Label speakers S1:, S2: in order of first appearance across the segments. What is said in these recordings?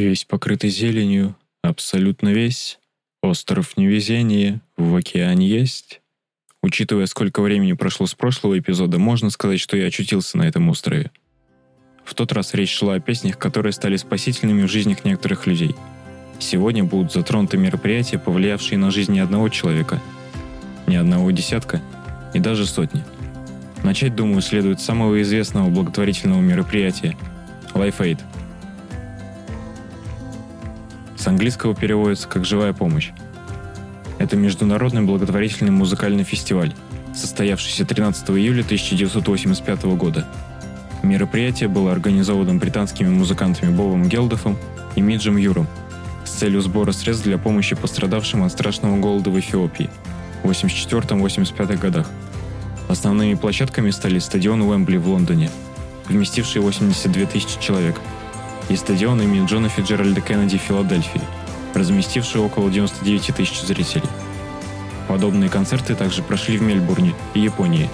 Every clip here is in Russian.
S1: Весь покрытый зеленью, абсолютно весь. Остров невезения в океане есть. Учитывая, сколько времени прошло с прошлого эпизода, можно сказать, что я очутился на этом острове. В тот раз речь шла о песнях, которые стали спасительными в жизнях некоторых людей. Сегодня будут затронуты мероприятия, повлиявшие на жизнь не одного человека, не одного десятка и даже сотни. Начать, думаю, следует с самого известного благотворительного мероприятия – Life Aid. Английского переводится как «живая помощь». Это международный благотворительный музыкальный фестиваль, состоявшийся 13 июля 1985 года. Мероприятие было организовано британскими музыкантами Бобом Гелдофом и Миджем Юром с целью сбора средств для помощи пострадавшим от страшного голода в Эфиопии в 1984-1985 годах. Основными площадками стали стадион Уэмбли в Лондоне, вместивший 82 тысячи человек, и стадион имени Джона Фиджеральда Кеннеди в Филадельфии – разместивший около 99 тысяч зрителей. Подобные концерты также прошли в Мельбурне и Японии.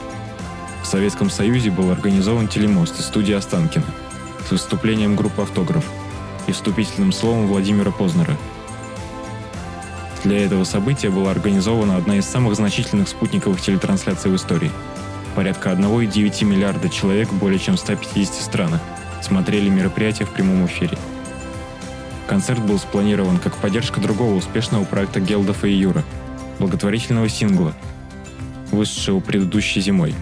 S1: В Советском Союзе был организован телемост из студии Останкина с выступлением группы «Автограф» и вступительным словом Владимира Познера. Для этого события была организована одна из самых значительных спутниковых телетрансляций в истории. Порядка 1,9 миллиарда человек в более чем 150 странах смотрели мероприятие в прямом эфире – Концерт был спланирован как поддержка другого успешного проекта Гелдофа и Юра, благотворительного сингла, вышедшего предыдущей зимой.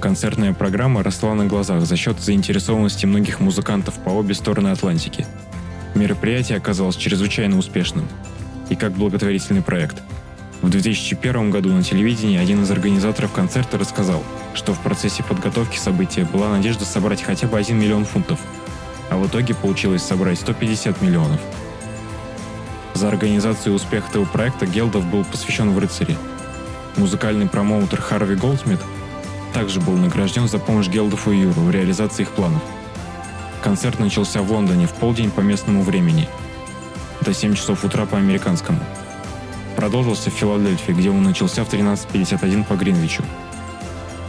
S1: Концертная программа росла на глазах за счет заинтересованности многих музыкантов по обе стороны Атлантики. Мероприятие оказалось чрезвычайно успешным. И как благотворительный проект. В 2001 году на телевидении один из организаторов концерта рассказал, что в процессе подготовки события была надежда собрать хотя бы 1 миллион фунтов – а в итоге получилось собрать 150 миллионов. За организацию успеха этого проекта Гелдов был посвящен в рыцари. Музыкальный промоутер Харви Голдсмит также был награжден за помощь Гелдову и Юру в реализации их планов. Концерт начался в Лондоне в полдень по местному времени, до 7 часов утра по американскому. Продолжился в Филадельфии, где он начался в 13.51 по Гринвичу.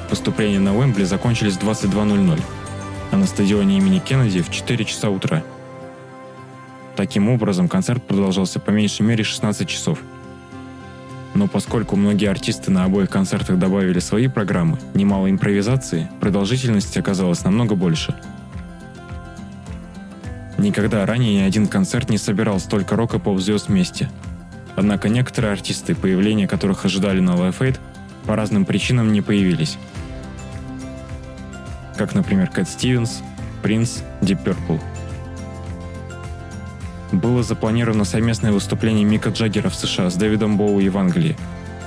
S1: Выступления на Уэмбли закончились в 22.00 а на стадионе имени Кеннеди в 4 часа утра. Таким образом, концерт продолжался по меньшей мере 16 часов. Но поскольку многие артисты на обоих концертах добавили свои программы, немало импровизации, продолжительность оказалась намного больше. Никогда ранее ни один концерт не собирал столько рок и поп-звезд вместе. Однако некоторые артисты, появление которых ожидали на Live Aid, по разным причинам не появились как, например, Кэт Стивенс, Принц, Deep Purple. Было запланировано совместное выступление Мика Джаггера в США с Дэвидом Боуи в Англии,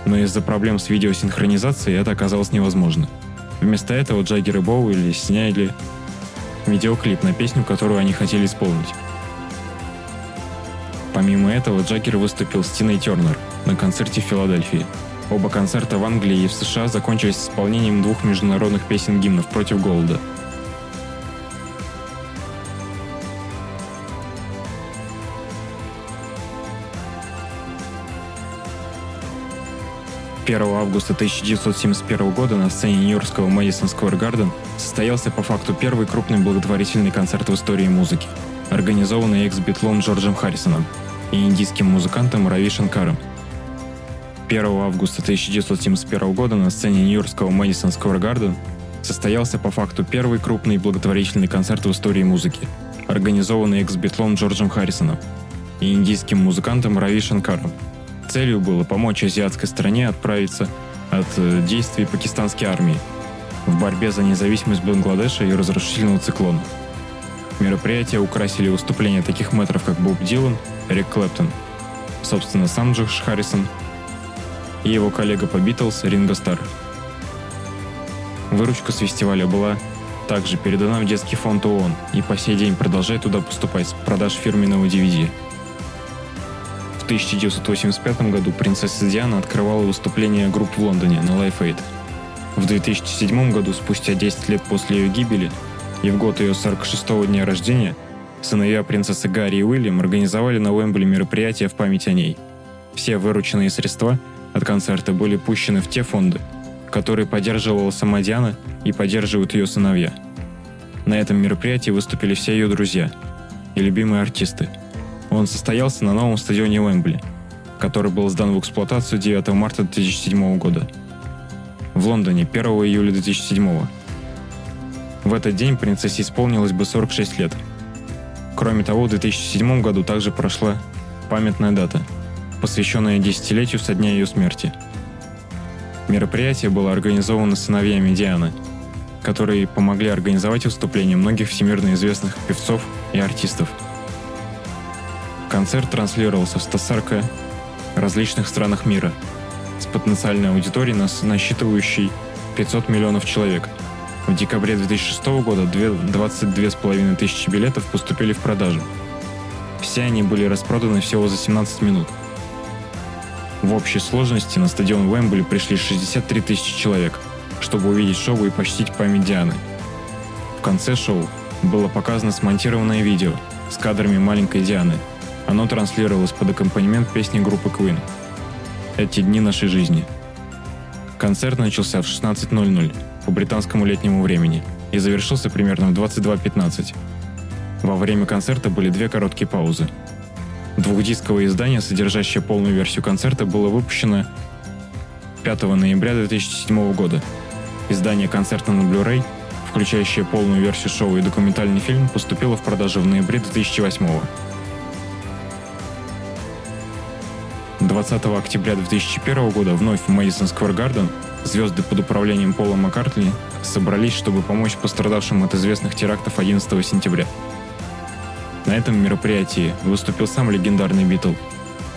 S1: но из-за проблем с видеосинхронизацией это оказалось невозможно. Вместо этого Джаггер и Боуи сняли видеоклип на песню, которую они хотели исполнить. Помимо этого, Джаггер выступил с Тиной Тернер на концерте в Филадельфии – Оба концерта в Англии и в США закончились исполнением двух международных песен-гимнов против голода. Первого августа 1971 года на сцене Нью-Йоркского Мэдисон Сквер Гарден состоялся по факту первый крупный благотворительный концерт в истории музыки, организованный экс-битлом Джорджем Харрисоном и индийским музыкантом Рави Шанкаром – 1 августа 1971 года на сцене Нью-Йоркского Мэдисон Сквер состоялся по факту первый крупный благотворительный концерт в истории музыки, организованный экс-битлом Джорджем Харрисоном и индийским музыкантом Рави Шанкаром. Целью было помочь азиатской стране отправиться от э, действий пакистанской армии в борьбе за независимость Бангладеша и разрушительного циклона. Мероприятие украсили выступления таких мэтров, как Боб Дилан, Рик Клэптон, собственно, сам Джордж Харрисон – и его коллега по Битлз Ринго Стар. Выручка с фестиваля была также передана в детский фонд ООН и по сей день продолжает туда поступать с продаж фирменного DVD. В 1985 году принцесса Диана открывала выступление групп в Лондоне на Life Aid. В 2007 году, спустя 10 лет после ее гибели, и в год ее 46-го дня рождения, сыновья принцессы Гарри и Уильям организовали на Уэмбли мероприятие в память о ней. Все вырученные средства – от концерта были пущены в те фонды, которые поддерживала сама Диана и поддерживают ее сыновья. На этом мероприятии выступили все ее друзья. и любимые артисты. Он состоялся на новом стадионе Уэмбли, который был сдан в эксплуатацию 9 марта 2007 года. В Лондоне 1 июля 2007. В этот день принцессе исполнилось бы 46 лет. Кроме того, в 2007 году также прошла памятная дата, посвященная десятилетию со дня ее смерти. Мероприятие было организовано сыновьями Дианы, которые помогли организовать выступления многих всемирно известных певцов и артистов. Концерт транслировался в 140 различных странах мира с потенциальной аудиторией, насчитывающей 500 миллионов человек. В декабре 2006 года 22,5 тысячи билетов поступили в продажу. Все они были распроданы всего за 17 минут. В общей сложности на стадион Уэмбли пришли 63 тысячи человек, чтобы увидеть шоу и почтить память Дианы. В конце шоу было показано смонтированное видео с кадрами маленькой Дианы. Оно транслировалось под аккомпанемент песни группы Queen «Эти дни нашей жизни». Концерт начался в 16.00 по британскому летнему времени и завершился примерно в 22.15. Во время концерта были две короткие паузы. Двухдисковое издание, содержащее полную версию концерта, было выпущено 5 ноября 2007 года. Издание концерта на Blu-ray, включающее полную версию шоу и документальный фильм, поступило в продажу в ноябре 2008 года. 20 октября 2001 года вновь в Madison Square Garden звезды под управлением Пола Маккартни собрались, чтобы помочь пострадавшим от известных терактов 11 сентября. На этом мероприятии выступил сам легендарный Битл,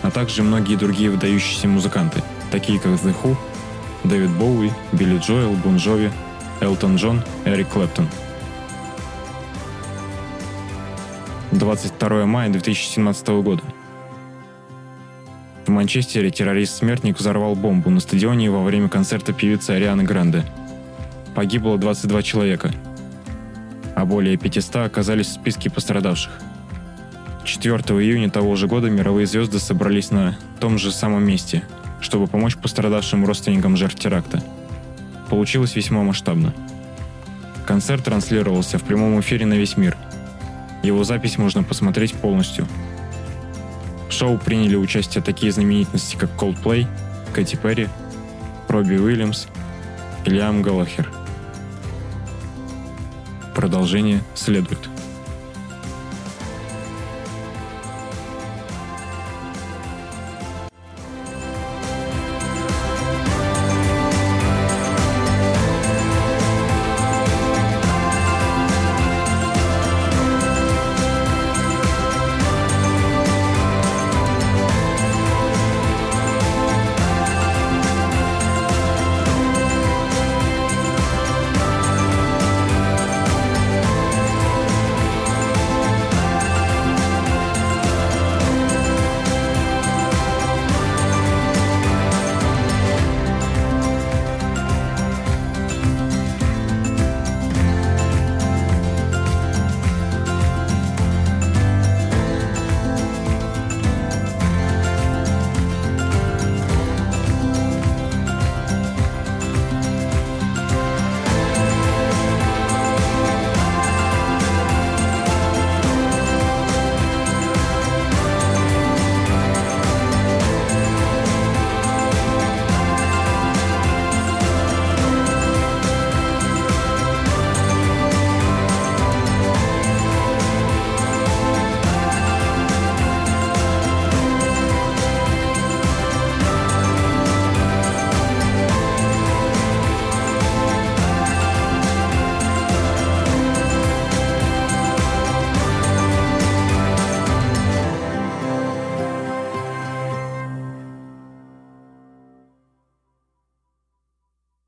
S1: а также многие другие выдающиеся музыканты, такие как The Who, Дэвид Боуи, Билли Джоэл, Бон Джови, Элтон Джон, Эрик Клэптон. 22 мая 2017 года. В Манчестере террорист-смертник взорвал бомбу на стадионе во время концерта певицы Арианы Гранде. Погибло 22 человека, а более 500 оказались в списке пострадавших. 4 июня того же года мировые звезды собрались на том же самом месте, чтобы помочь пострадавшим родственникам жертв теракта. Получилось весьма масштабно. Концерт транслировался в прямом эфире на весь мир. Его запись можно посмотреть полностью – шоу приняли участие такие знаменитости, как Coldplay, Кэти Перри, Робби Уильямс и Лиам Галлахер. Продолжение следует.